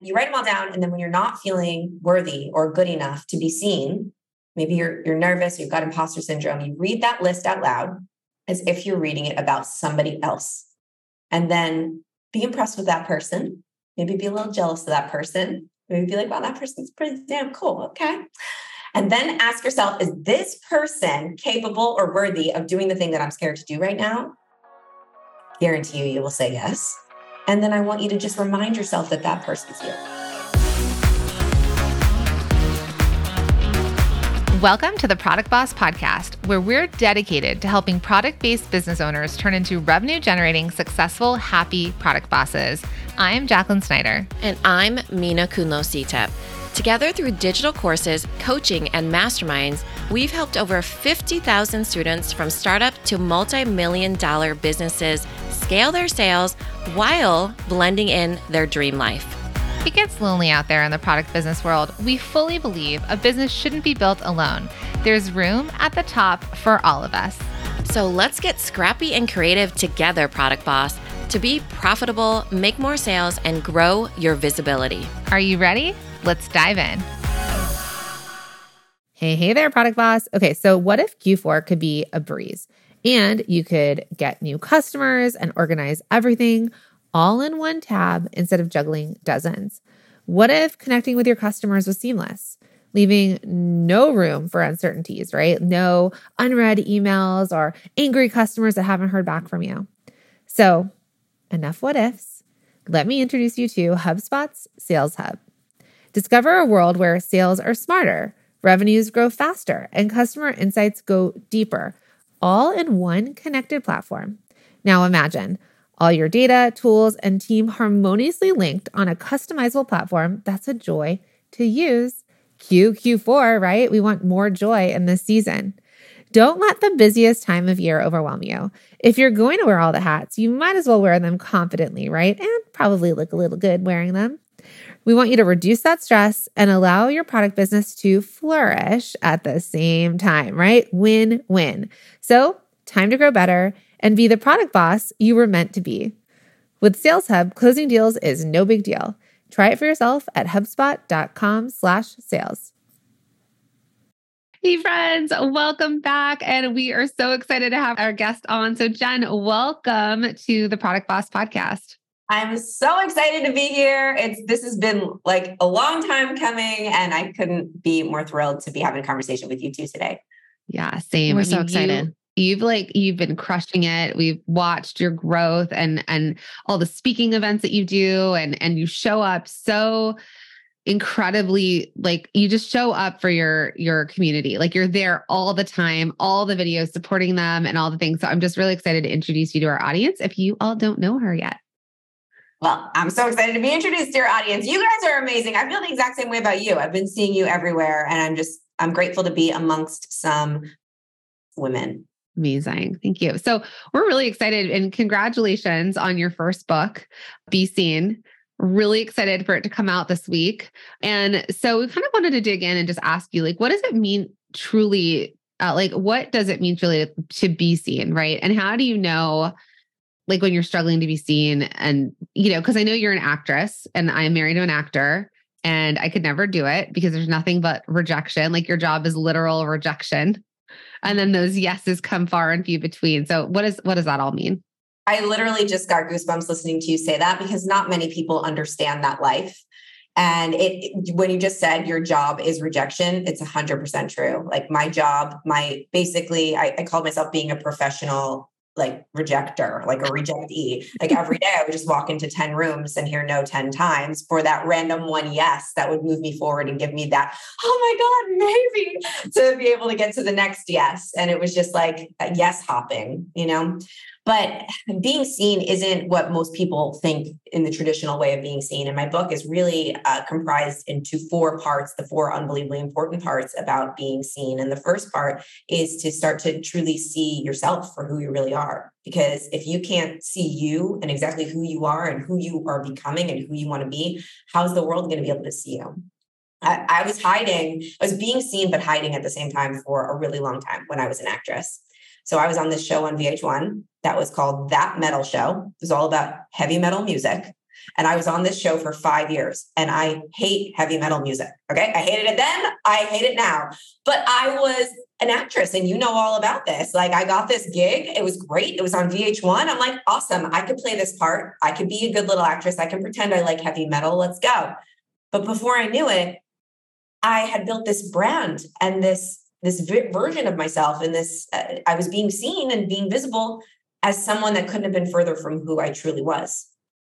You write them all down. And then when you're not feeling worthy or good enough to be seen, maybe you're, you're nervous, you've got imposter syndrome, you read that list out loud as if you're reading it about somebody else. And then be impressed with that person. Maybe be a little jealous of that person. Maybe be like, wow, that person's pretty damn cool. Okay. And then ask yourself, is this person capable or worthy of doing the thing that I'm scared to do right now? Guarantee you, you will say yes. And then I want you to just remind yourself that that person's you. Welcome to the Product Boss Podcast, where we're dedicated to helping product based business owners turn into revenue generating, successful, happy product bosses. I'm Jacqueline Snyder. And I'm Minna Khounlo-Sithep. Together through digital courses, coaching, and masterminds, we've helped over 50,000 students from startup to multi million dollar businesses scale their sales while blending in their dream life. It gets lonely out there in the product business world. We fully believe a business shouldn't be built alone. There's room at the top for all of us. So let's get scrappy and creative together, Product Boss, to be profitable, make more sales, and grow your visibility. Are you ready? Let's dive in. Hey, hey there, Product Boss. Okay, so what if Q4 could be a breeze and you could get new customers and organize everything all in one tab instead of juggling dozens? What if connecting with your customers was seamless? leaving no room for uncertainties, right? No unread emails or angry customers that haven't heard back from you. So, enough what ifs. Let me introduce you to HubSpot's Sales Hub. Discover a world where sales are smarter, revenues grow faster, and customer insights go deeper, all in one connected platform. Now imagine all your data, tools, and team harmoniously linked on a customizable platform that's a joy to use. QQ4, right? We want more joy in this season. Don't let the busiest time of year overwhelm you. If you're going to wear all the hats, you might as well wear them confidently, right? And probably look a little good wearing them. We want you to reduce that stress and allow your product business to flourish at the same time, right? Win win. So, time to grow better and be the product boss you were meant to be. With Sales Hub, closing deals is no big deal. Try it for yourself at hubspot.com/sales. Hey friends, welcome back. And we are so excited to have our guest on. So, Jen, welcome to the Product Boss podcast. I'm so excited to be here. It's this has been like a long time coming, and I couldn't be more thrilled to be having a conversation with you two today. Yeah, same. We're I mean, so excited. You, you've like you've been crushing it. We've watched your growth and and all the speaking events that you do, and and you show up so incredibly like you just show up for your your community like you're there all the time all the videos supporting them and all the things so i'm just really excited to introduce you to our audience if you all don't know her yet well, I'm so excited to be introduced to your audience. You guys are amazing. I feel the exact same way about you. I've been seeing you everywhere, and I'm just, I'm grateful to be amongst some women. Amazing. Thank you. So, we're really excited and congratulations on your first book, Be Seen. Really excited for it to come out this week. And so, we kind of wanted to dig in and just ask you, like, what does it mean truly? Uh, like, what does it mean truly to, to be seen? Right. And how do you know? Like when you're struggling to be seen and you know because i know you're an actress and i'm married to an actor and i could never do it because there's nothing but rejection. Like your job is literal rejection. And then those yeses come far and few between. So what is what does that all mean? I literally just got goosebumps listening to you say that because not many people understand that life. And it when you just said your job is rejection it's 100% true. Like my job my basically I, I called myself being a professional like rejector, like a rejectee. Like every day I would just walk into 10 rooms and hear no 10 times for that random one yes that would move me forward and give me that, oh my God, maybe to be able to get to the next yes. And it was just like uh, yes hopping, you know? But being seen isn't what most people think in the traditional way of being seen. And my book is really uh, comprised into four parts, the four unbelievably important parts about being seen. And the first part is to start to truly see yourself for who you really are. Because if you can't see you and exactly who you are and who you are becoming and who you want to be, how's the world going to be able to see you? I, I was hiding, I was being seen, but hiding at the same time for a really long time when I was an actress. So I was on this show on VH1 that was called That Metal Show. It was all about heavy metal music. And I was on this show for five years and I hate heavy metal music. Okay. I hated it then. I hate it now. But I was an actress and you know all about this. Like I got this gig. It was great. It was on VH1. I'm like, awesome. I could play this part. I could be a good little actress. I can pretend I like heavy metal. Let's go. But before I knew it, I had built this brand and this this version of myself and this uh, I was being seen and being visible as someone that couldn't have been further from who I truly was.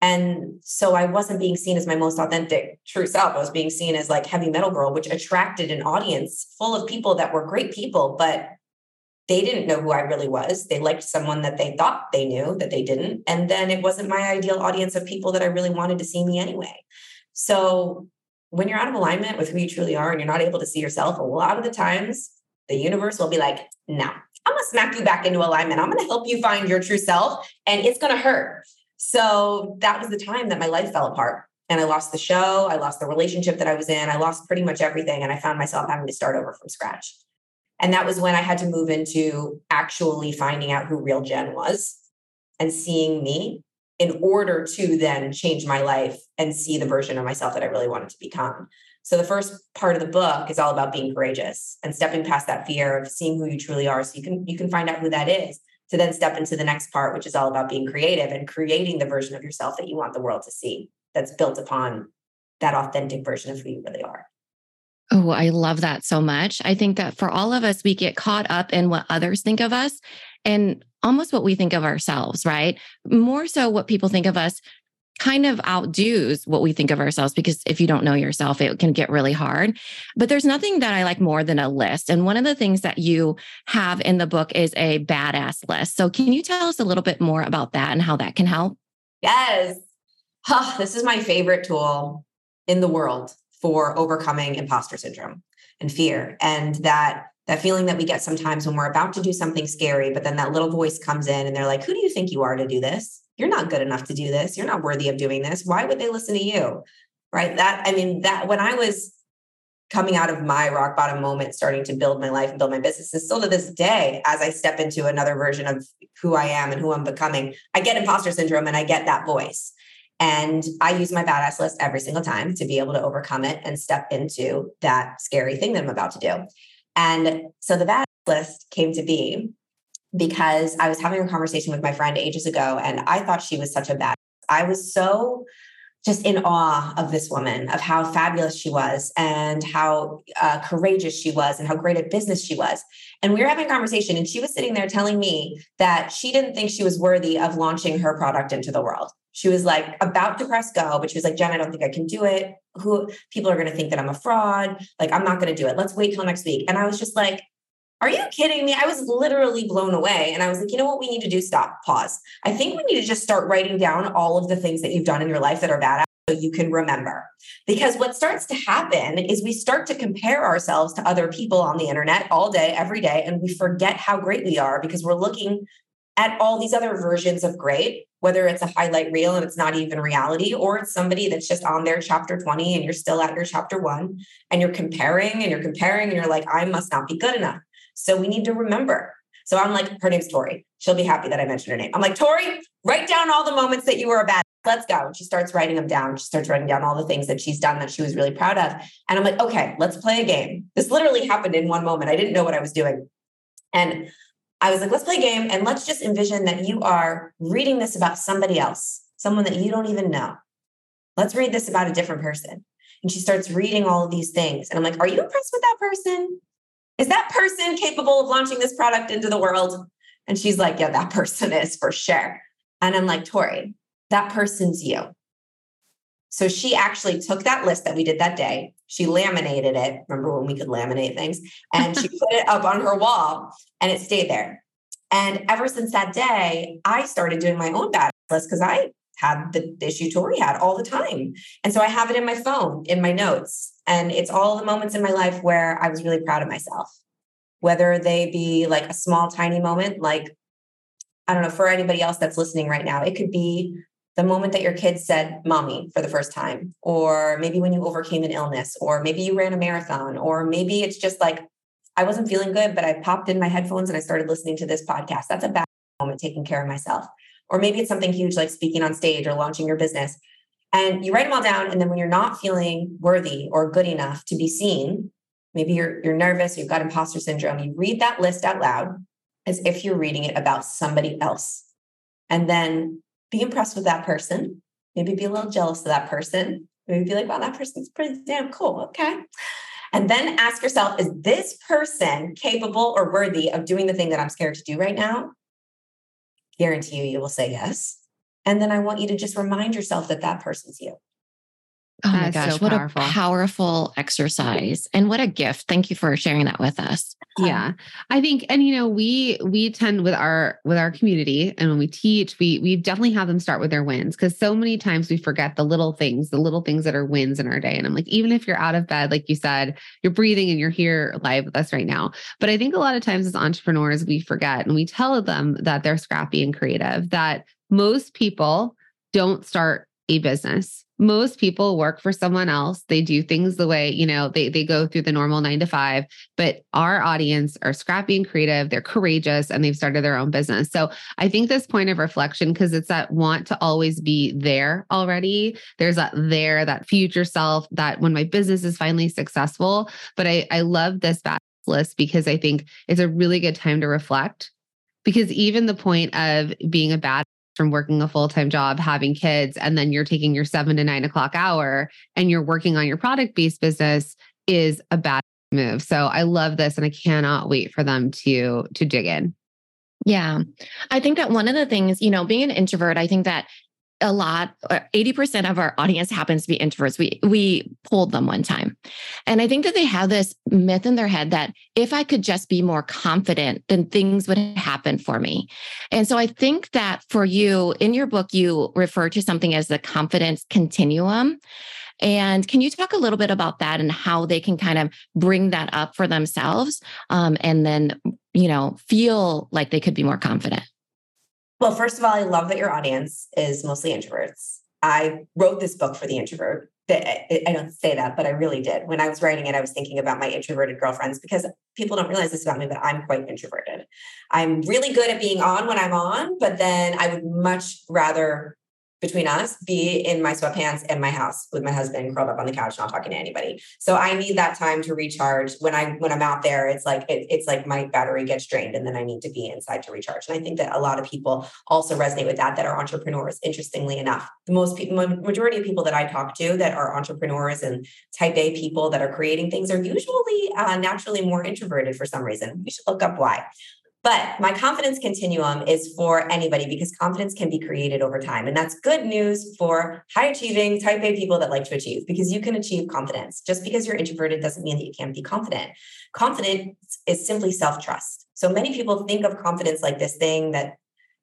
And so I wasn't being seen as my most authentic true self. I was being seen as like heavy metal girl, which attracted an audience full of people that were great people, but they didn't know who I really was. They liked someone that they thought they knew that they didn't. And then it wasn't my ideal audience of people that I really wanted to see me anyway. So when you're out of alignment with who you truly are and you're not able to see yourself, a lot of the times the universe will be like, no, I'm to smack you back into alignment. I'm to help you find your true self and it's to hurt. So that was the time that my life fell apart. And I lost the show. I lost the relationship that I was in. I lost pretty much everything. And I found myself having to start over from scratch. And that was when I had to move into actually finding out who real Jen was and seeing me in order to then change my life and see the version of myself that I really wanted to become. So the first part of the book is all about being courageous and stepping past that fear of seeing who you truly are so you can you can find out who that is to then step into the next part which is all about being creative and creating the version of yourself that you want the world to see that's built upon that authentic version of who you really are. Oh, I love that so much. I think that for all of us, we get caught up in what others think of us and almost what we think of ourselves, right? More so what people think of us kind of outdoes what we think of ourselves because if you don't know yourself, it can get really hard. But there's nothing that I like more than a list. And one of the things that you have in the book is a badass list. So can you tell us a little bit more about that and how that can help? Yes. Huh, this is my favorite tool in the world for overcoming imposter syndrome and fear. And that that feeling that we get sometimes when we're about to do something scary, but then that little voice comes in and they're like, Who do you think you are to do this? you're not good enough to do this. You're not worthy of doing this. Why would they listen to you? Right. That, I mean, that when I was coming out of my rock bottom moment, starting to build my life and build my business, and still to this day, as I step into another version of who I am and who I'm becoming, I get imposter syndrome and I get that voice. And I use my badass list every single time to be able to overcome it and step into that scary thing that I'm about to do. And so the badass list came to be because I was having a conversation with my friend ages ago and I thought she was such a bad. I was so just in awe of this woman, of how fabulous she was and how uh, courageous she was and how great at business she was. And we were having a conversation, and she was sitting there telling me that she didn't think she was worthy of launching her product into the world. She was like about to press go, but she was like, Jen, I don't think I can do it. Who people are going to think that I'm a fraud. Like, I'm not going to do it. Let's wait till next week. And I was just like, are you kidding me? I was literally blown away. And I was like, you know what? We need to do stop, pause. I think we need to just start writing down all of the things that you've done in your life that are bad so you can remember. Because what starts to happen is we start to compare ourselves to other people on the internet all day, every day, and we forget how great we are because we're looking at all these other versions of great, whether it's a highlight reel and it's not even reality, or it's somebody that's just on their chapter 20 and you're still at your chapter one and you're comparing and you're comparing and you're like, I must not be good enough. So we need to remember. So I'm like, her name's Tori. She'll be happy that I mentioned her name. I'm like, Tori, write down all the moments that you were a bad. Let's go. And she starts writing them down. She starts writing down all the things that she's done that she was really proud of. And I'm like, okay, let's play a game. This literally happened in one moment. I didn't know what I was doing. And I was like, let's play a game and let's just envision that you are reading this about somebody else, someone that you don't even know. Let's read this about a different person. And she starts reading all of these things. And I'm like, are you impressed with that person? Is that person capable of launching this product into the world? And she's like, yeah, that person is for sure. And I'm like, Tori, that person's you. So she actually took that list that we did that day. She laminated it. Remember when we could laminate things? And she put it up on her wall and it stayed there. And ever since that day, I started doing my own bad list because I had the issue Tori had all the time. And so I have it in my phone, in my notes. And it's all the moments in my life where I was really proud of myself, whether they be like a small, tiny moment, like, I don't know, for anybody else that's listening right now, it could be the moment that your kid said mommy for the first time, or maybe when you overcame an illness, or maybe you ran a marathon, or maybe it's just like, I wasn't feeling good, but I popped in my headphones and I started listening to this podcast. That's a bad moment taking care of myself. Or maybe it's something huge like speaking on stage or launching your business. And you write them all down. And then when you're not feeling worthy or good enough to be seen, maybe you're, you're nervous, you've got imposter syndrome, you read that list out loud as if you're reading it about somebody else. And then be impressed with that person. Maybe be a little jealous of that person. Maybe be like, wow, that person's pretty damn cool. Okay. And then ask yourself, is this person capable or worthy of doing the thing that I'm scared to do right now? Guarantee you, you will say yes. And then I want you to just remind yourself that that person's you. Oh my gosh, so what powerful. a powerful exercise and what a gift. Thank you for sharing that with us. Yeah. I think and you know, we we tend with our with our community and when we teach, we we definitely have them start with their wins because so many times we forget the little things, the little things that are wins in our day. And I'm like, even if you're out of bed, like you said, you're breathing and you're here live with us right now. But I think a lot of times as entrepreneurs, we forget and we tell them that they're scrappy and creative, that most people don't start a business. Most people work for someone else. They do things the way you know they they go through the normal 9 to 5 but our audience are scrappy and creative. They're courageous and they've started their own business. So i think this point of reflection because it's that want to always be there already. There's that there that future self that when my business is finally successful. But i i love this list because i think it's a really good time to reflect. Because even the point of being a bad from working a full time job, having kids, and then you're taking your seven to nine o'clock hour and you're working on your product based business is a bad move. So I love this and I cannot wait for them to to dig in. Yeah. I think that one of the things, you know, being an introvert, I think that a lot 80% uh, of our audience happens to be introverts. We we polled them one time. And i think that they have this myth in their head that if i could just be more confident then things would happen for me. And so i think that for you in your book you refer to something as the confidence continuum. And can you talk a little bit about that and how they can kind of bring that up for themselves um, and then you know feel like they could be more confident well, first of all, I love that your audience is mostly introverts. I wrote this book for the introvert. I don't say that, but I really did. When I was writing it, I was thinking about my introverted girlfriends because people don't realize this about me, but I'm quite introverted. I'm really good at being on when I'm on, but then I would much rather between us be in my sweatpants and my house with my husband curled up on the couch not talking to anybody. So i need that time to recharge. When i when i'm out there it's like it, it's like my battery gets drained and then i need to be inside to recharge. And i think that a lot of people also resonate with that that are entrepreneurs interestingly enough. The most people majority of people that i talk to that are entrepreneurs and type a people that are creating things are usually uh, naturally more introverted for some reason. You should look up why but my confidence continuum is for anybody because confidence can be created over time. And that's good news for high achieving type A people that like to achieve because you can achieve confidence. Just because you're introverted doesn't mean that you can't be confident. Confidence is simply self trust. So many people think of confidence like this thing that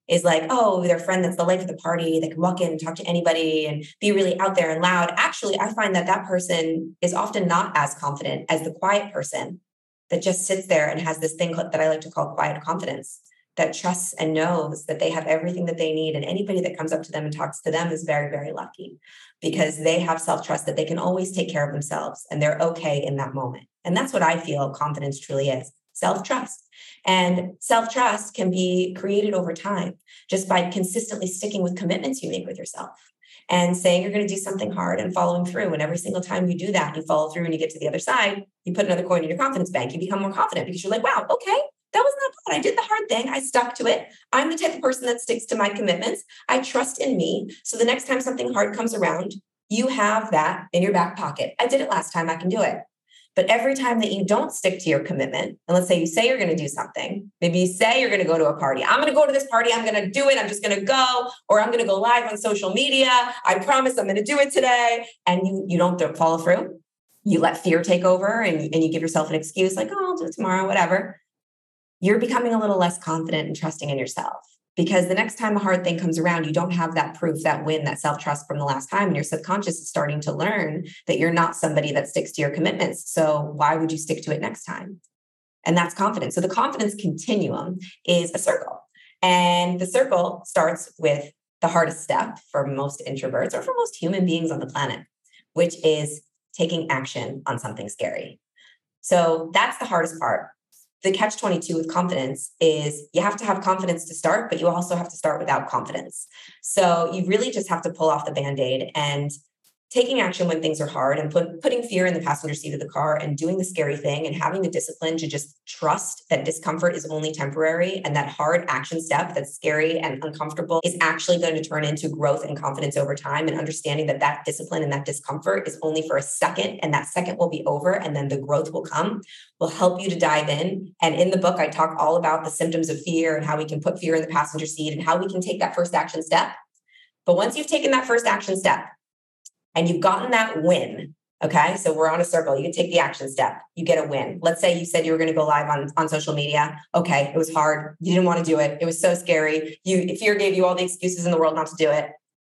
is like, oh, their friend that's the life of the party that can walk in and talk to anybody and be really out there and loud. Actually, I find that that person is often not as confident as the quiet person that just sits there and has this thing that I like to call quiet confidence that trusts and knows that they have everything that they need. And anybody that comes up to them and talks to them is very, very lucky because they have self trust that they can always take care of themselves and they're okay in that moment. And that's what I feel confidence truly is self trust. And self trust can be created over time just by consistently sticking with commitments you make with yourself and saying you're going to do something hard and following through. And every single time you do that, you follow through and you get to the other side, you put another coin in your confidence bank, you become more confident because you're like, wow, okay, that was not bad. I did the hard thing. I stuck to it. I'm the type of person that sticks to my commitments. I trust in me. So the next time something hard comes around, you have that in your back pocket. I did it last time. I can do it. But every time that you don't stick to your commitment, and let's say you say you're going to do something, maybe you say you're going to go to a party. I'm going to go to this party. I'm going to do it. I'm just going to go, or I'm going to go live on social media. I promise I'm going to do it today. And you you don't follow through. You let fear take over, and and you give yourself an excuse like, oh, I'll do it tomorrow, whatever. You're becoming a little less confident and trusting in yourself because the next time a hard thing comes around, you don't have that proof, that win, that self trust from the last time. And your subconscious is starting to learn that you're not somebody that sticks to your commitments. So why would you stick to it next time? And that's confidence. So the confidence continuum is a circle. And the circle starts with the hardest step for most introverts or for most human beings on the planet, which is taking action on something scary. So that's the hardest part the catch 22 with confidence is you have to have confidence to start, but you also have to start without confidence. So you really just have to pull off the band aid and taking action when things are hard and put, putting fear in the passenger seat of the car and doing the scary thing and having the discipline to just trust that discomfort is only temporary and that hard action step that's scary and uncomfortable is actually going to turn into growth and confidence over time and understanding that that discipline and that discomfort is only for a second and that second will be over and then the growth will come will help you to dive in. And in the book i talk all about the symptoms of fear and how we can put fear in the passenger seat and how we can take that first action step. But once you've taken that first action step and you've gotten that win, okay? So we're on a circle. You can take the action step, you get a win. Let's say you said you were going to go live on, on social media. Okay, it was hard. You didn't want to do it. It was so scary. You fear gave you all the excuses in the world not to do it,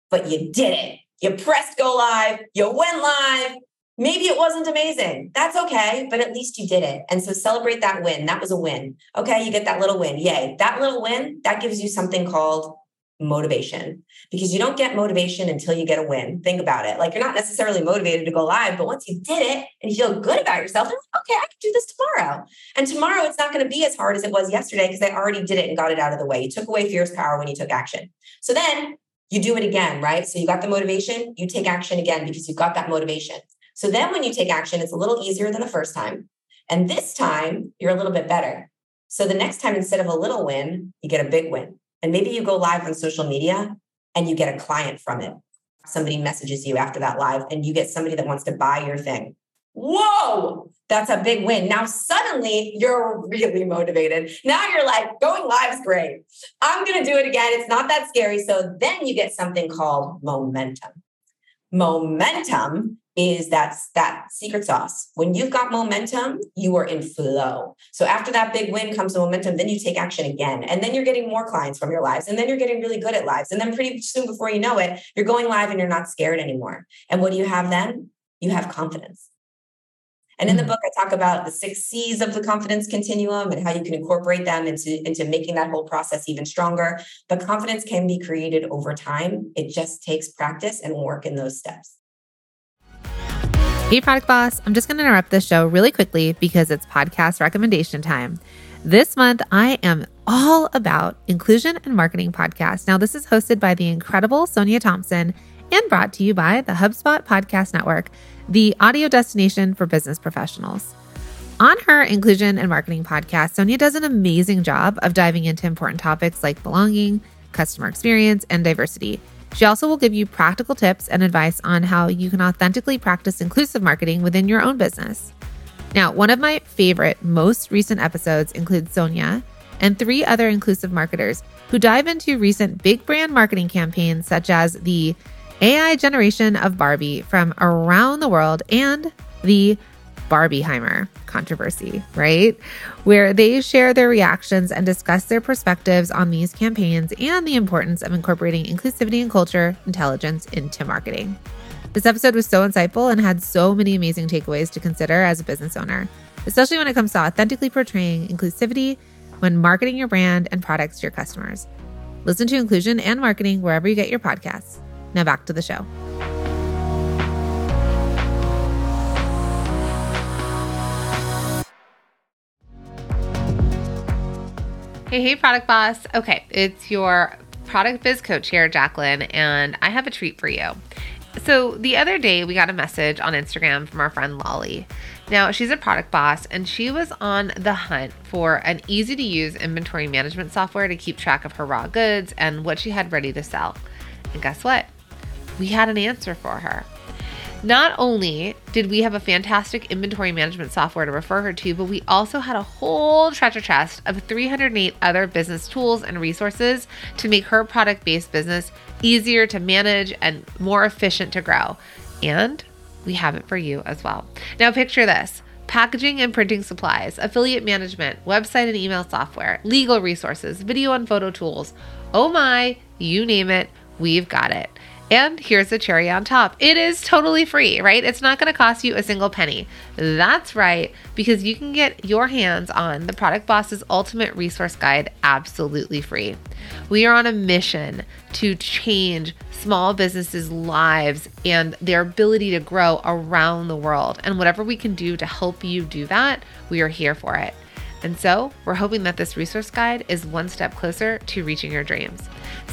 but you did it. You pressed go live, you went live. Maybe it wasn't amazing. That's okay, but at least you did it. And so celebrate that win. That was a win. Okay, you get that little win. Yay. That little win, that gives you something called motivation because you don't get motivation until you get a win. Think about it. Like you're not necessarily motivated to go live, but once you did it and you feel good about yourself, like, okay, I can do this tomorrow. And tomorrow it's not going to be as hard as it was yesterday because I already did it and got it out of the way. You took away fear's power when you took action. So then you do it again, right? So you got the motivation, you take action again because you've got that motivation. So then when you take action, it's a little easier than the first time. And this time you're a little bit better. So the next time, instead of a little win, you get a big win. And maybe you go live on social media and you get a client from it. Somebody messages you after that live and you get somebody that wants to buy your thing. Whoa, that's a big win. Now, suddenly you're really motivated. Now you're like, going live is great. I'm going to do it again. It's not that scary. So then you get something called momentum. Momentum is that's that secret sauce. When you've got momentum, you are in flow. So after that big win comes the momentum, then you take action again. And then you're getting more clients from your lives. And then you're getting really good at lives. And then pretty soon before you know it, you're going live and you're not scared anymore. And what do you have then? You have confidence. And in the mm-hmm. book, I talk about the six C's of the confidence continuum and how you can incorporate them into, into making that whole process even stronger. But confidence can be created over time. It just takes practice and work in those steps. Hey, Product Boss. I'm just going to interrupt the show really quickly because it's podcast recommendation time. This month, I am all about Inclusion and Marketing Podcast. Now, this is hosted by the incredible Sonia Thompson and brought to you by the HubSpot Podcast Network, the audio destination for business professionals. On her Inclusion and Marketing podcast, Sonia does an amazing job of diving into important topics like belonging, customer experience, and diversity. She also will give you practical tips and advice on how you can authentically practice inclusive marketing within your own business. Now, one of my favorite, most recent episodes includes Sonia and three other inclusive marketers who dive into recent big brand marketing campaigns such as the AI generation of Barbie from around the world and the Barbenheimer controversy, right? Where they share their reactions and discuss their perspectives on these campaigns and the importance of incorporating inclusivity and culture intelligence into marketing. This episode was so insightful and had so many amazing takeaways to consider as a business owner, especially when it comes to authentically portraying inclusivity when marketing your brand and products to your customers. Listen to Inclusion and Marketing wherever you get your podcasts. Now back to the show. Hey, hey, product boss. Okay, it's your product biz coach here, Jacqueline, and I have a treat for you. So, the other day we got a message on Instagram from our friend Lolly. Now, she's a product boss and she was on the hunt for an easy to use inventory management software to keep track of her raw goods and what she had ready to sell. And guess what? We had an answer for her. Not only did we have a fantastic inventory management software to refer her to, but we also had a whole treasure chest of 308 other business tools and resources to make her product based business easier to manage and more efficient to grow. And we have it for you as well. Now, picture this packaging and printing supplies, affiliate management, website and email software, legal resources, video and photo tools. Oh my, you name it, we've got it. And here's the cherry on top it is totally free, right? It's not going to cost you a single penny. That's right, because you can get your hands on the Product Boss's Ultimate Resource Guide absolutely free. We are on a mission to change small businesses' lives and their ability to grow around the world. And whatever we can do to help you do that, we are here for it. And so, we're hoping that this resource guide is one step closer to reaching your dreams.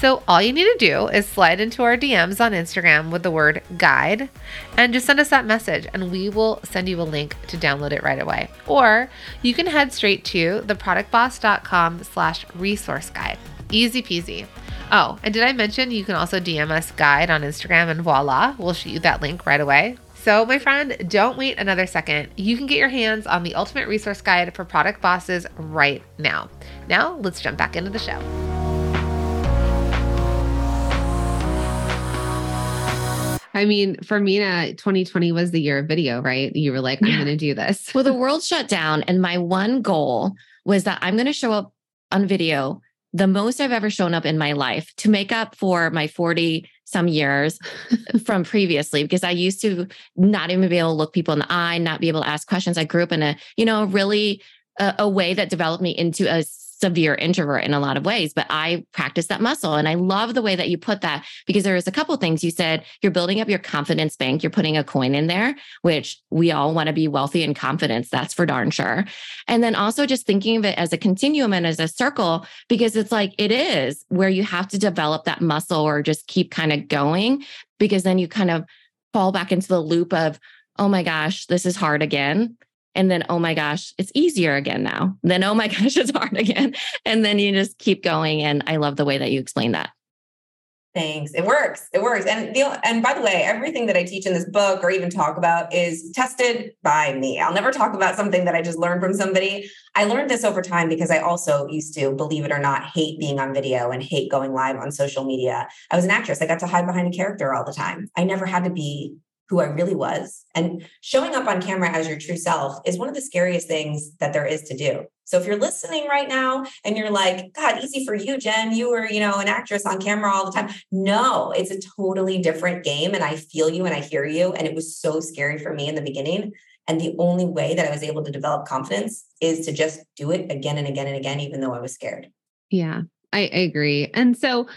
So, all you need to do is slide into our DMs on Instagram with the word guide and just send us that message, and we will send you a link to download it right away. Or you can head straight to theproductboss.com slash resource guide. Easy peasy. Oh, and did I mention you can also DM us guide on Instagram and voila, we'll shoot you that link right away. So, my friend, don't wait another second. You can get your hands on the ultimate resource guide for product bosses right now. Now, let's jump back into the show. I mean, for Minna, 2020 was the year of video, right? You were like, I'm going to do this. well, the world shut down. And my one goal was that I'm going to show up on video the most I've ever shown up in my life to make up for my 40 some years from previously because I used to not even be able to look people in the eye, not be able to ask questions. I grew up in a, you know, really a, a way that developed me into a severe introvert in a lot of ways, but I practice that muscle. And I love the way that you put that because there is a couple things you said. You're building up your confidence bank. You're putting a coin in there, which we all want to be wealthy in confidence. That's for darn sure. And then also just thinking of it as a continuum and as a circle, because it's like it is where you have to develop that muscle or just keep kind of going, because then you kind of fall back into the loop of, oh my gosh, this is hard again and then oh my gosh it's easier again now then oh my gosh it's hard again and then you just keep going and i love the way that you explain that Thanks. It works. It works. And the and by the way, everything that I teach in this book or even talk about is tested by me. I'll never talk about something that I just learned from somebody. I learned this over time because I also used to, believe it or not, hate being on video and hate going live on social media. I was an actress. I got to hide behind a character all the time. I never had to be who I really was. And showing up on camera as your true self is one of the scariest things that there is to do. So if you're listening right now and you're like, God, easy for you, Jen, you were, you know, an actress on camera all the time. No, it's a totally different game. And I feel you and I hear you. And it was so scary for me in the beginning. And the only way that I was able to develop confidence is to just do it again and again and again, even though I was scared. Yeah, I, agree. And so,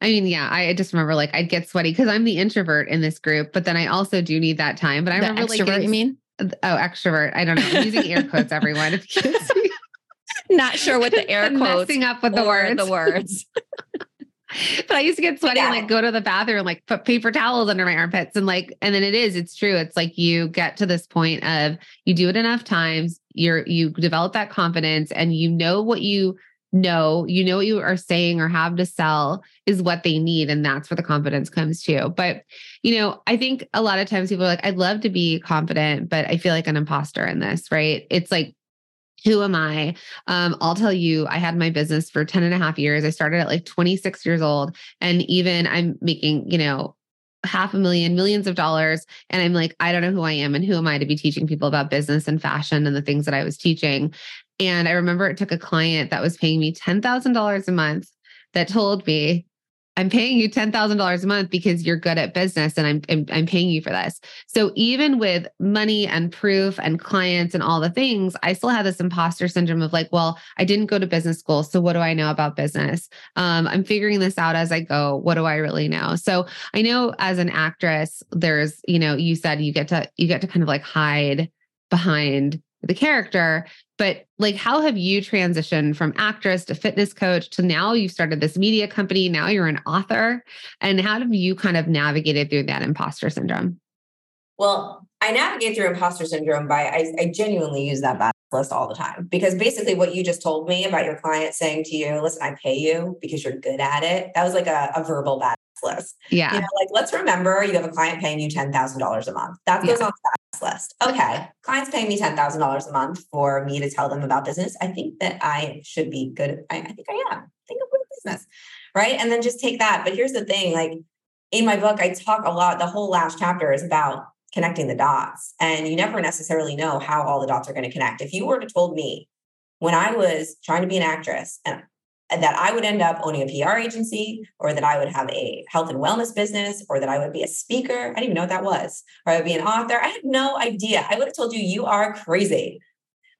I mean, yeah, I just remember like I'd get sweaty because I'm the introvert in this group, but then I also do need that time. But I the remember extrovert, like you mean? Oh, extrovert. I don't know. I'm using air quotes, everyone. If you can see. Not sure what the air quotes messing up with the words. The words. but I used to get sweaty yeah. and like go to the bathroom, like put paper towels under my armpits. And like, and then it is, it's true. It's like you get to this point of you do it enough times, you're you develop that confidence and you know what you know, you know what you are saying or have to sell is what they need. And that's where the confidence comes to. But, you know, I think a lot of times people are like, I'd love to be confident, but I feel like an imposter in this, right? It's like, who am I? Um, I'll tell you, I had my business for 10 and a half years. I started at like 26 years old. And even I'm making, you know, half a million, millions of dollars. And I'm like, I don't know who I am and who am I to be teaching people about business and fashion and the things that I was teaching. And I remember it took a client that was paying me $10,000 a month that told me, I'm paying you $10,000 a month because you're good at business and I'm, I'm, I'm paying you for this. So even with money and proof and clients and all the things, I still had this imposter syndrome of like, well, I didn't go to business school, so what do I know about business? Um, I'm figuring this out as I go. What do I really know? So I know as an actress, there's, you know, you said you get to you get to kind of like hide behind the character but like how have you transitioned from actress to fitness coach to now you've started this media company now you're an author and how have you kind of navigated through that imposter syndrome? Well i navigate through imposter syndrome by i, I genuinely use that bad list all the time because basically what you just told me about your client saying to you listen i pay you because you're good at it that was like a, a verbal list. Yeah. You know, like let's remember you have a client paying you $10,000 a month. That goes yeah. on the list. Okay. Clients paying me $10,000 a month for me to tell them about business. I think that I should be good. I, I think I am. I think I'm good at business. Right. And then just take that. But here's the thing like in my book, I talk a lot. The whole last chapter is about connecting the dots. And you never necessarily know how all the dots are going to connect. If you were to told me when I was trying to be an actress and that I would end up owning a PR agency or that I would have a health and wellness business or that I would be a speaker. I didn't even know what that was. Or I would be an author. I had no idea. I would have told you, you are crazy.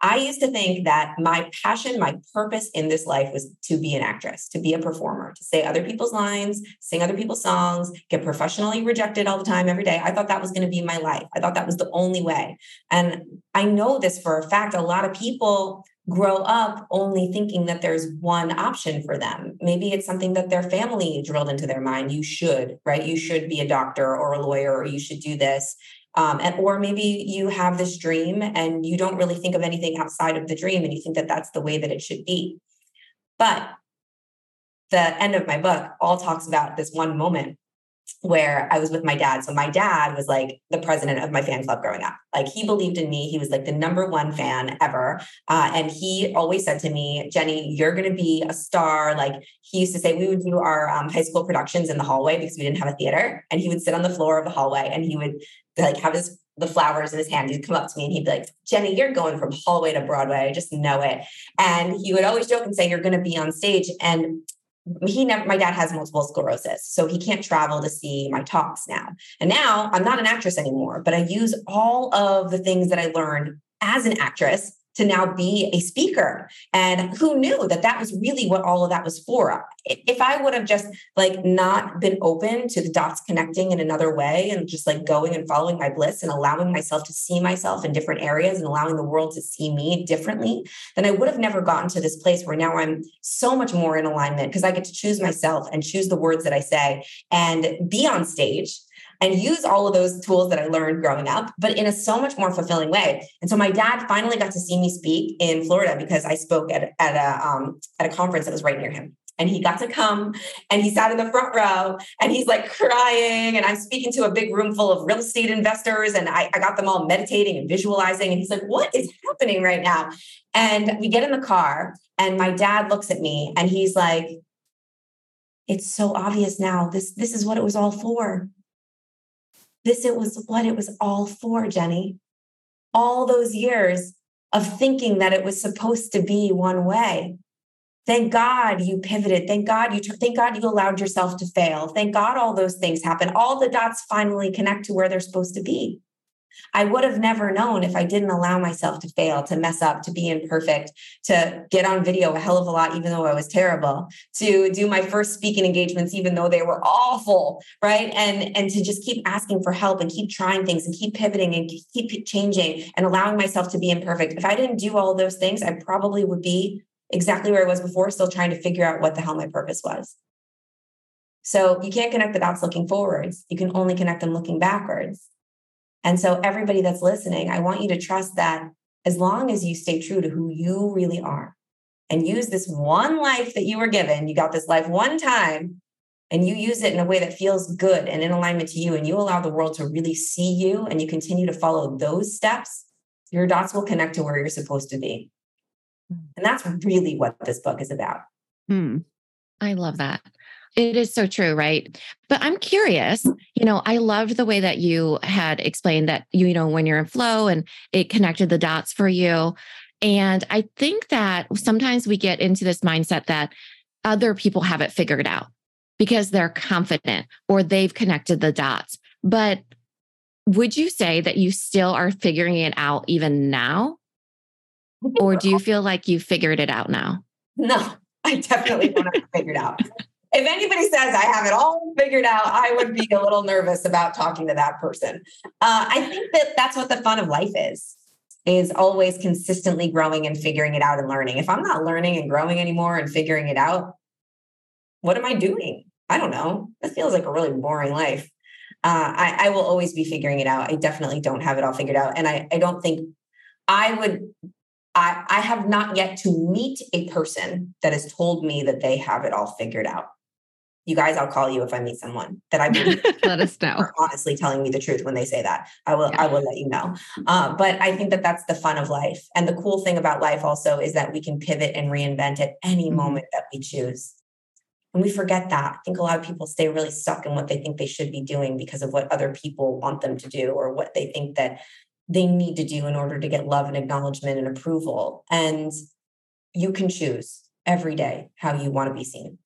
I used to think that my passion, my purpose in this life was to be an actress, to be a performer, to say other people's lines, sing other people's songs, get professionally rejected all the time, every day. I thought that was going to be my life. I thought that was the only way. And I know this for a fact. A lot of people grow up only thinking that there's one option for them. Maybe it's something that their family drilled into their mind. You should, right? You should be a doctor or a lawyer, or you should do this. Um, and or maybe you have this dream and you don't really think of anything outside of the dream and you think that that's the way that it should be but the end of my book all talks about this one moment where I was with my dad. So my dad was like the president of my fan club growing up. Like he believed in me. He was like the number one fan ever. Uh, and he always said to me, Jenny, you're going to be a star. Like he used to say, we would do our um, high school productions in the hallway because we didn't have a theater. And he would sit on the floor of the hallway and he would like have his the flowers in his hand. He'd come up to me and he'd be like, Jenny, you're going from hallway to Broadway. I just know it. And he would always joke and say, You're going to be on stage. And he never my dad has multiple sclerosis so he can't travel to see my talks now. And now i'm not an actress anymore but i use all of the things that i learned as an actress to now be a speaker. And who knew that that was really what all of that was for? If I would have just like not been open to the dots connecting in another way and just like going and following my bliss and allowing myself to see myself in different areas and allowing the world to see me differently, then I would have never gotten to this place where now I'm so much more in alignment because I get to choose myself and choose the words that I say and be on stage and use all of those tools that I learned growing up, but in a so much more fulfilling way. And so my dad finally got to see me speak in Florida because I spoke at, at a um, at a conference that was right near him. And he got to come and he sat in the front row and he's like crying. And I'm speaking to a big room full of real estate investors. And I, I got them all meditating and visualizing. And he's like, What is happening right now? And we get in the car and my dad looks at me and he's like, It's so obvious now. This, this is what it was all for. This it was what it was all for, Jenny. All those years of thinking that it was supposed to be one way. Thank God you pivoted. Thank God you thank God you allowed yourself to fail. Thank God all those things happen. All the dots finally connect to where they're supposed to be. I would have never known if I didn't allow myself to fail, to mess up, to be imperfect, to get on video a hell of a lot, even though I was terrible, to do my first speaking engagements, even though they were awful, right? And and to just keep asking for help and keep trying things and keep pivoting and keep changing and allowing myself to be imperfect. If I didn't do all those things, I probably would be exactly where I was before, still trying to figure out what the hell my purpose was. So you can't connect the dots looking forwards. You can only connect them looking backwards. And so, everybody that's listening, I want you to trust that as long as you stay true to who you really are and use this one life that you were given, you got this life one time, and you use it in a way that feels good and in alignment to you, and you allow the world to really see you, and you continue to follow those steps, your dots will connect to where you're supposed to be. And that's really what this book is about. Hmm. I love that. It is so true, right? But I'm curious, you know, I loved the way that you had explained that, you know, when you're in flow and it connected the dots for you. And I think that sometimes we get into this mindset that other people have it figured out because they're confident or they've connected the dots. But would you say that you still are figuring it out even now? Or do you feel like you figured it out now? No, I definitely don't have it figured out if anybody says I have it all figured out, I would be a little nervous about talking to that person. Uh, I think that that's what the fun of life is is always consistently growing and figuring it out and learning. If I'm not learning and growing anymore and figuring it out, what am I doing? I don't know. This feels like a really boring life. Uh, I, I, will always be figuring it out. I definitely don't have it all figured out. And I, I don't think I would I, I, have not yet to meet a person that has told me that they have it all figured out you guys, I'll call you if I meet someone that I believe. let us know. honestly telling me the truth when they say that. I will. Yeah. I will let you know. Uh, but I think that that's the fun of life, and the cool thing about life also is that we can pivot and reinvent at any mm-hmm. moment that we choose. And we forget that. I think a lot of people stay really stuck in what they think they should be doing because of what other people want them to do or what they think that they need to do in order to get love and acknowledgement and approval. And you can choose every day how you want to be seen.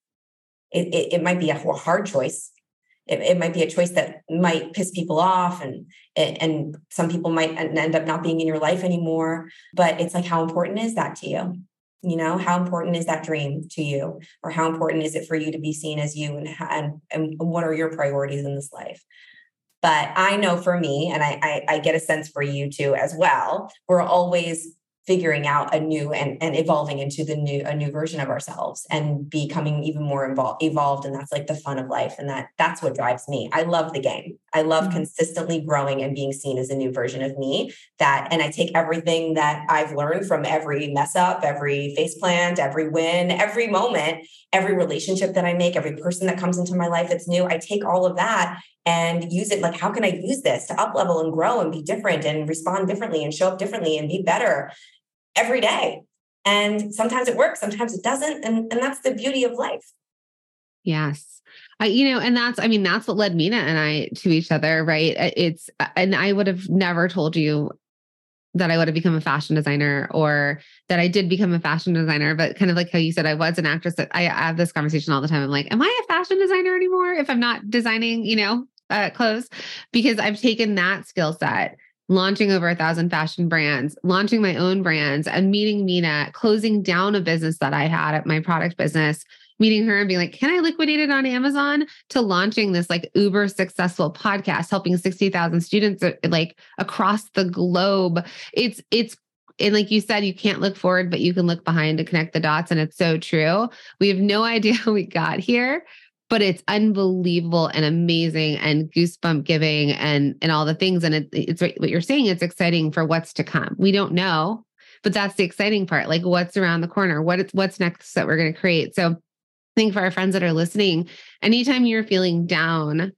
It, it, it might be a hard choice. it, it, might be a choice that might piss people off and and some people might end up not being in your life anymore but it's like how important is that to you? You know how important is that dream to you? Or how important is it for you to be seen as you and and, and what are your priorities in this life? But i know for me and I, I i get a sense for you too as well we're always figuring out a new and, and evolving into the new a new version of ourselves and becoming even more involved evolved and that's like the fun of life and that that's what drives me i love the game i love mm-hmm. consistently growing and being seen as a new version of me that and i take everything that i've learned from every mess up every face plant every win every moment every relationship that i make every person that comes into my life that's new i take all of that and use it like how can i use this to up level and grow and be different and respond differently and show up differently and be better every day? And sometimes it works sometimes it doesn't and, and that's the beauty of life. Yes. I, you know, and that's, I mean, that's what led Minna and I to each other, right? It's, and I would have never told you that I would have become a fashion designer or that I did become a fashion designer, but kind of like how you said, I was an actress. I have this conversation all the time. I'm like, am I a fashion designer anymore if I'm not designing, you know, uh, clothes? Because I've taken that skill set launching over a thousand fashion brands, launching my own brands, and meeting Minna, closing down a business that I had at my product business, meeting her and being like, can I liquidate it on Amazon? To launching this like uber successful podcast, helping 60,000 students uh, like across the globe. It's, it's, and like you said, you can't look forward, but you can look behind to connect the dots. And it's so true. We have no idea how we got here, but it's unbelievable and amazing and goosebump giving and and all the things and it, it's what you're saying it's exciting for what's to come we don't know but that's the exciting part like what's around the corner what what's next that we're going to create so think for our friends that are listening anytime you're feeling down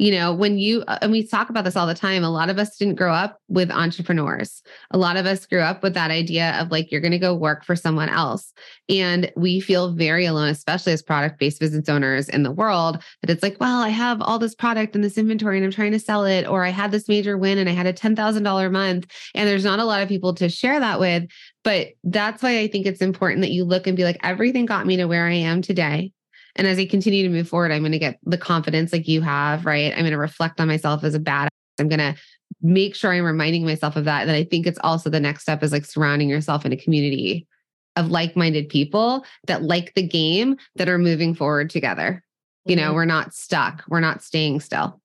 you know when you uh, and we talk about this all the time a lot of us didn't grow up with entrepreneurs. A lot of us grew up with that idea of like you're going to go work for someone else. And we feel very alone especially as product based business owners in the world that it's like well i have all this product and this inventory and i'm trying to sell it or i had this major win and i had a $10000 month. And there's not a lot of people to share that with but that's why i think it's important that you look and be like everything got me to where i am today and as I continue to move forward, I'm going to get the confidence like you have, right? I'm going to reflect on myself as a bad. I'm going to make sure I'm reminding myself of that. That I think it's also the next step is like surrounding yourself in a community of like minded people that like the game that are moving forward together. You know, mm-hmm. we're not stuck, we're not staying still.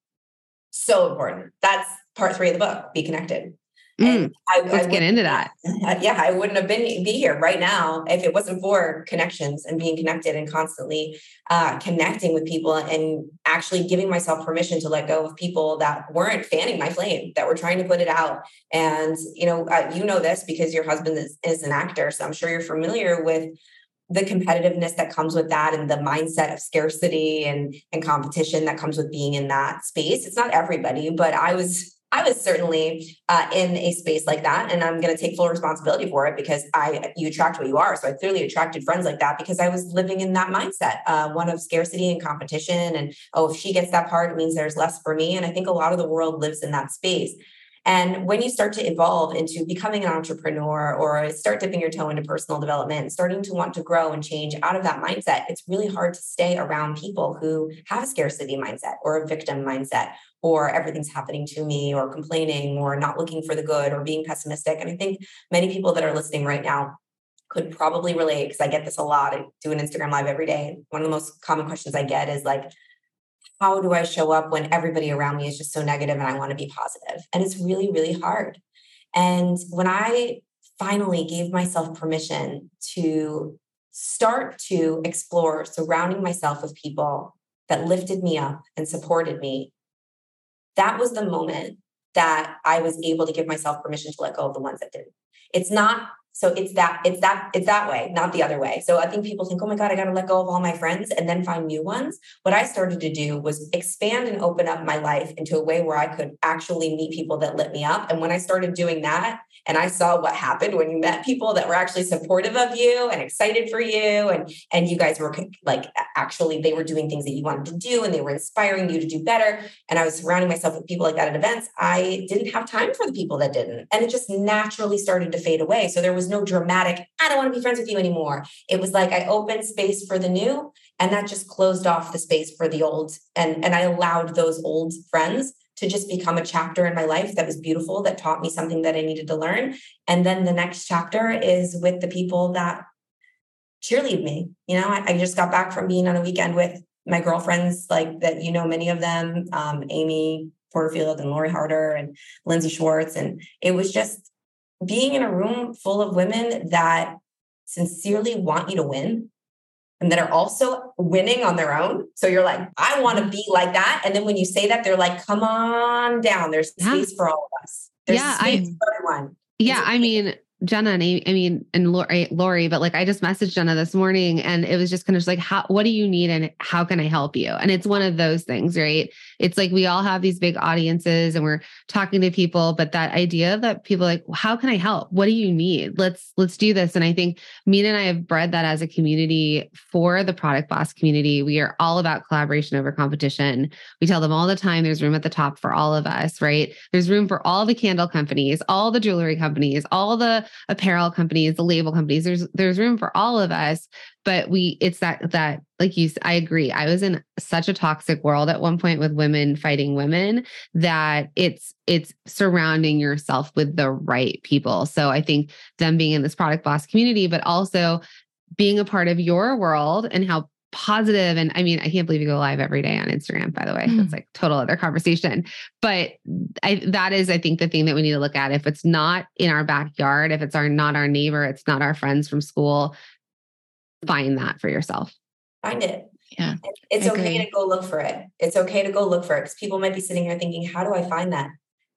So important. That's part three of the book be connected. Mm, I, let's I get into that. Uh, yeah, I wouldn't have been be here right now if it wasn't for connections and being connected and constantly uh, connecting with people and actually giving myself permission to let go of people that weren't fanning my flame, that were trying to put it out. And you know, uh, you know this because your husband is, is an actor, so I'm sure you're familiar with the competitiveness that comes with that and the mindset of scarcity and and competition that comes with being in that space. It's not everybody, but I was I was certainly uh, in a space like that, and I'm going to take full responsibility for it because I you attract what you are. So I clearly attracted friends like that because I was living in that mindset, uh, one of scarcity and competition, and oh, if she gets that part, it means there's less for me. And I think a lot of the world lives in that space. And when you start to evolve into becoming an entrepreneur or start dipping your toe into personal development, starting to want to grow and change out of that mindset, it's really hard to stay around people who have a scarcity mindset or a victim mindset or everything's happening to me or complaining or not looking for the good or being pessimistic. And I think many people that are listening right now could probably relate because I get this a lot. I do an Instagram live every day. One of the most common questions I get is like, how do I show up when everybody around me is just so negative and I want to be positive? And it's really, really hard. And when I finally gave myself permission to start to explore surrounding myself with people that lifted me up and supported me, that was the moment that I was able to give myself permission to let go of the ones that didn't. It's not so it's that it's that it's that way not the other way. So i think people think oh my god i got to let go of all my friends and then find new ones. What i started to do was expand and open up my life into a way where i could actually meet people that lit me up. And when i started doing that and i saw what happened when you met people that were actually supportive of you and excited for you. And and you guys were like actually they were doing things that you wanted to do and they were inspiring you to do better. And i was surrounding myself with people like that at events. I didn't have time for the people that didn't. And it just naturally started to fade away. So there was no dramatic, I don't want to be friends with you anymore. It was like I opened space for the new And that just closed off the space for the old. And, and I allowed those old friends to just become a chapter in my life that was beautiful, that taught me something that I needed to learn. And then the next chapter is with the people that cheerlead me. You know, I, I just got back from being on a weekend with my girlfriends, like that, you know, many of them, um, Amy Porterfield and Lori Harder and Lindsay Schwartz. And it was just being in a room full of women that sincerely want you to win and that are also winning on their own. So you're like, I want to mm-hmm. be like that. And then when you say that, they're like, come on down. There's space for all of us. There's yeah, I, everyone. Yeah, I mean, Jenna and I, I mean, and Lori, Lori, but like I just messaged Jenna this morning and it was just kind of like, how, what do you need and how can I help you? And it's one of those things, right? It's like we all have these big audiences and we're talking to people, but that idea that people like, how can I help? What do you need? Let's, let's do this. And I think Minna and I have bred that as a community for the product boss community. We are all about collaboration over competition. We tell them all the time there's room at the top for all of us, right? There's room for all the candle companies, all the jewelry companies, all the apparel companies, the label companies. There's there's room for all of us, but we it's that that like you I agree. I was in such a toxic world at one point with women fighting women that it's it's surrounding yourself with the right people. So I think them being in this product boss community, but also being a part of your world and how positive. And i mean i can't believe you go live every day on instagram by the way. Mm. that's like total other conversation. But I, that is i think the thing that we need to look at. If it's not in our backyard if it's our not our neighbor it's not our friends from school find that for yourself. Find it. Yeah it's okay to go look for it. It's okay to go look for it because people might be sitting here thinking how do i find that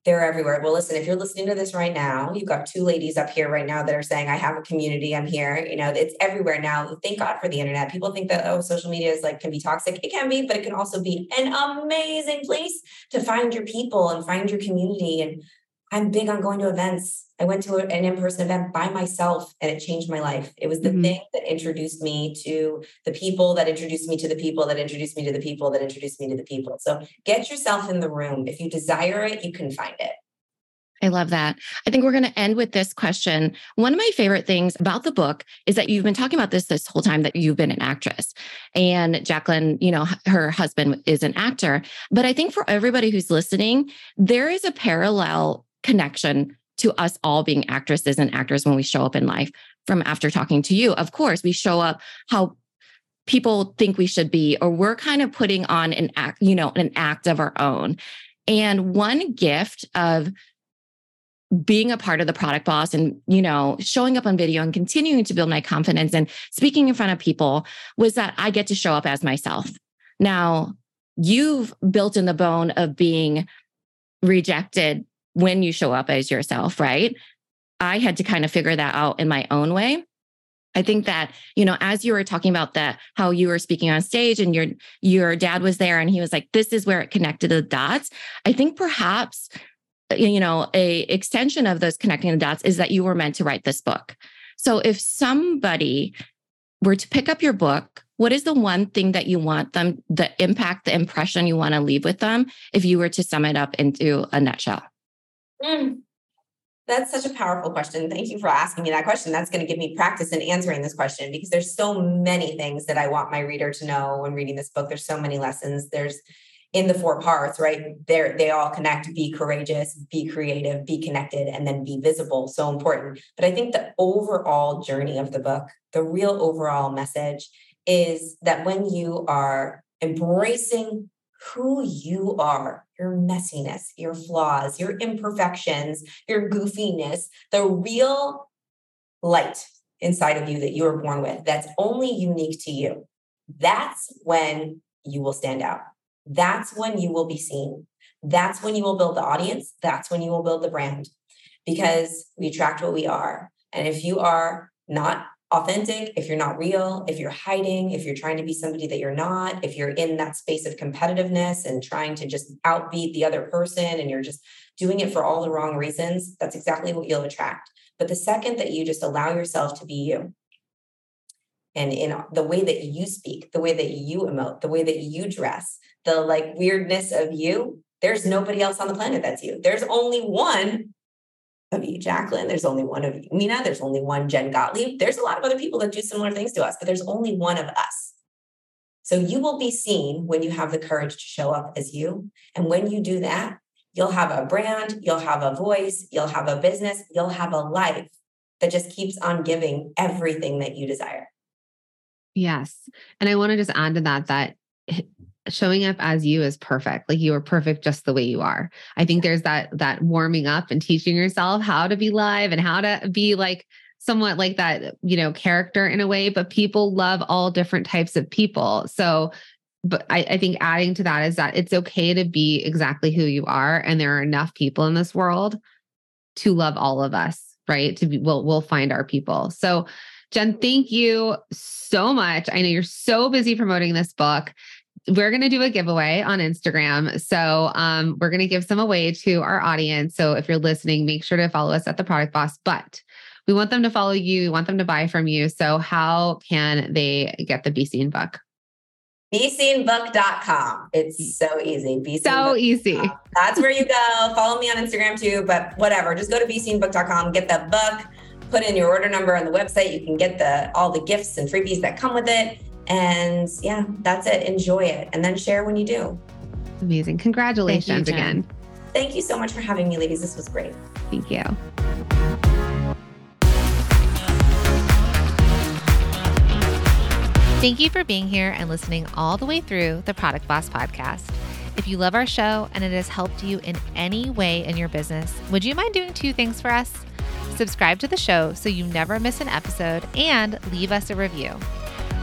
they're everywhere. Well, listen, if you're listening to this right now, you've got two ladies up here right now that are saying, I have a community, I'm here. You know, it's everywhere now. Thank God for the internet. People think that, oh, social media is like, can be toxic. It can be, but it can also be an amazing place to find your people and find your community. And I'm big on going to events. I went to an in person event by myself and it changed my life. It was the mm-hmm. thing that introduced me to the people, that introduced me to the people, that introduced me to the people, that introduced me to the people. So get yourself in the room. If you desire it, you can find it. I love that. I think we're going to end with this question. One of my favorite things about the book is that you've been talking about this this whole time that you've been an actress. And Jacqueline, you know, her husband is an actor. But I think for everybody who's listening, there is a parallel connection to us all being actresses and actors when we show up in life from after talking to you. Of course, we show up how people think we should be, or we're kind of putting on an act, you know, an act of our own. And one gift of being a part of the product boss and you know showing up on video and continuing to build my confidence and speaking in front of people was that i get to show up as myself now you've built in the bone of being rejected when you show up as yourself, right? I had to kind of figure that out in my own way. I think that, you know, as you were talking about that, how you were speaking on stage and your your dad was there and he was like, this is where it connected the dots. I think perhaps, uh, you know, a extension of those connecting the dots is that you were meant to write this book. So if somebody were to pick up your book, what is the one thing that you want them, the impact, the impression you want to leave with them, if you were to sum it up into a nutshell? Mm, that's such a powerful question. Thank you for asking me that question. That's going to give me practice in answering this question because there's so many things that I want my reader to know when reading this book. There's so many lessons. There's in the four parts, right? They they all connect. Be courageous, be creative, be connected, and then be visible. So important. But I think the overall journey of the book, the real overall message, is that when you are embracing who you are, your messiness, your flaws, your imperfections, your goofiness, the real light inside of you that you were born with that's only unique to you. That's when you will stand out. That's when you will be seen. That's when you will build the audience. That's when you will build the brand because we attract what we are. And if you are not authentic, if you're not real, if you're hiding, if you're trying to be somebody that you're not, if you're in that space of competitiveness and trying to just outbeat the other person and you're just doing it for all the wrong reasons, that's exactly what you'll attract. But the second that you just allow yourself to be you, and in the way that you speak, the way that you emote, the way that you dress, the like weirdness of you, there's nobody else on the planet that's you. There's only one of you, Jacqueline. There's only one of you, Minna. There's only one Jen Gottlieb. There's a lot of other people that do similar things to us, but there's only one of us. So you will be seen when you have the courage to show up as you. And when you do that, you'll have a brand, you'll have a voice, you'll have a business, you'll have a life that just keeps on giving everything that you desire. Yes. And I want to just add to that that showing up as you is perfect. Like you are perfect just the way you are. I think there's that that warming up and teaching yourself how to be live and how to be like somewhat like that, you know, character in a way, but people love all different types of people. So but I, I think adding to that is that it's okay to be exactly who you are. And there are enough people in this world to love all of us, right? To be we'll we'll find our people. So Jen, thank you so much. I know you're so busy promoting this book we're going to do a giveaway on Instagram. So um, we're going to give some away to our audience. So if you're listening, make sure to follow us at the Product Boss. But we want them to follow you, we want them to buy from you. So how can they get the Be Seen book? BeSeenBook.com. It's so easy. Be so easy. That's where you go. Follow me on Instagram too, but whatever. Just go to BeSeenBook.com, get the book, put in your order number on the website. You can get the all the gifts and freebies that come with it and yeah, that's it. Enjoy it and then share when you do. Amazing. Congratulations Thank you, again. Thank you so much for having me, ladies. This was great. Thank you. Thank you for being here and listening all the way through the Product Boss podcast. If you love our show and it has helped you in any way in your business, would you mind doing two things for us? Subscribe to the show so you never miss an episode and leave us a review.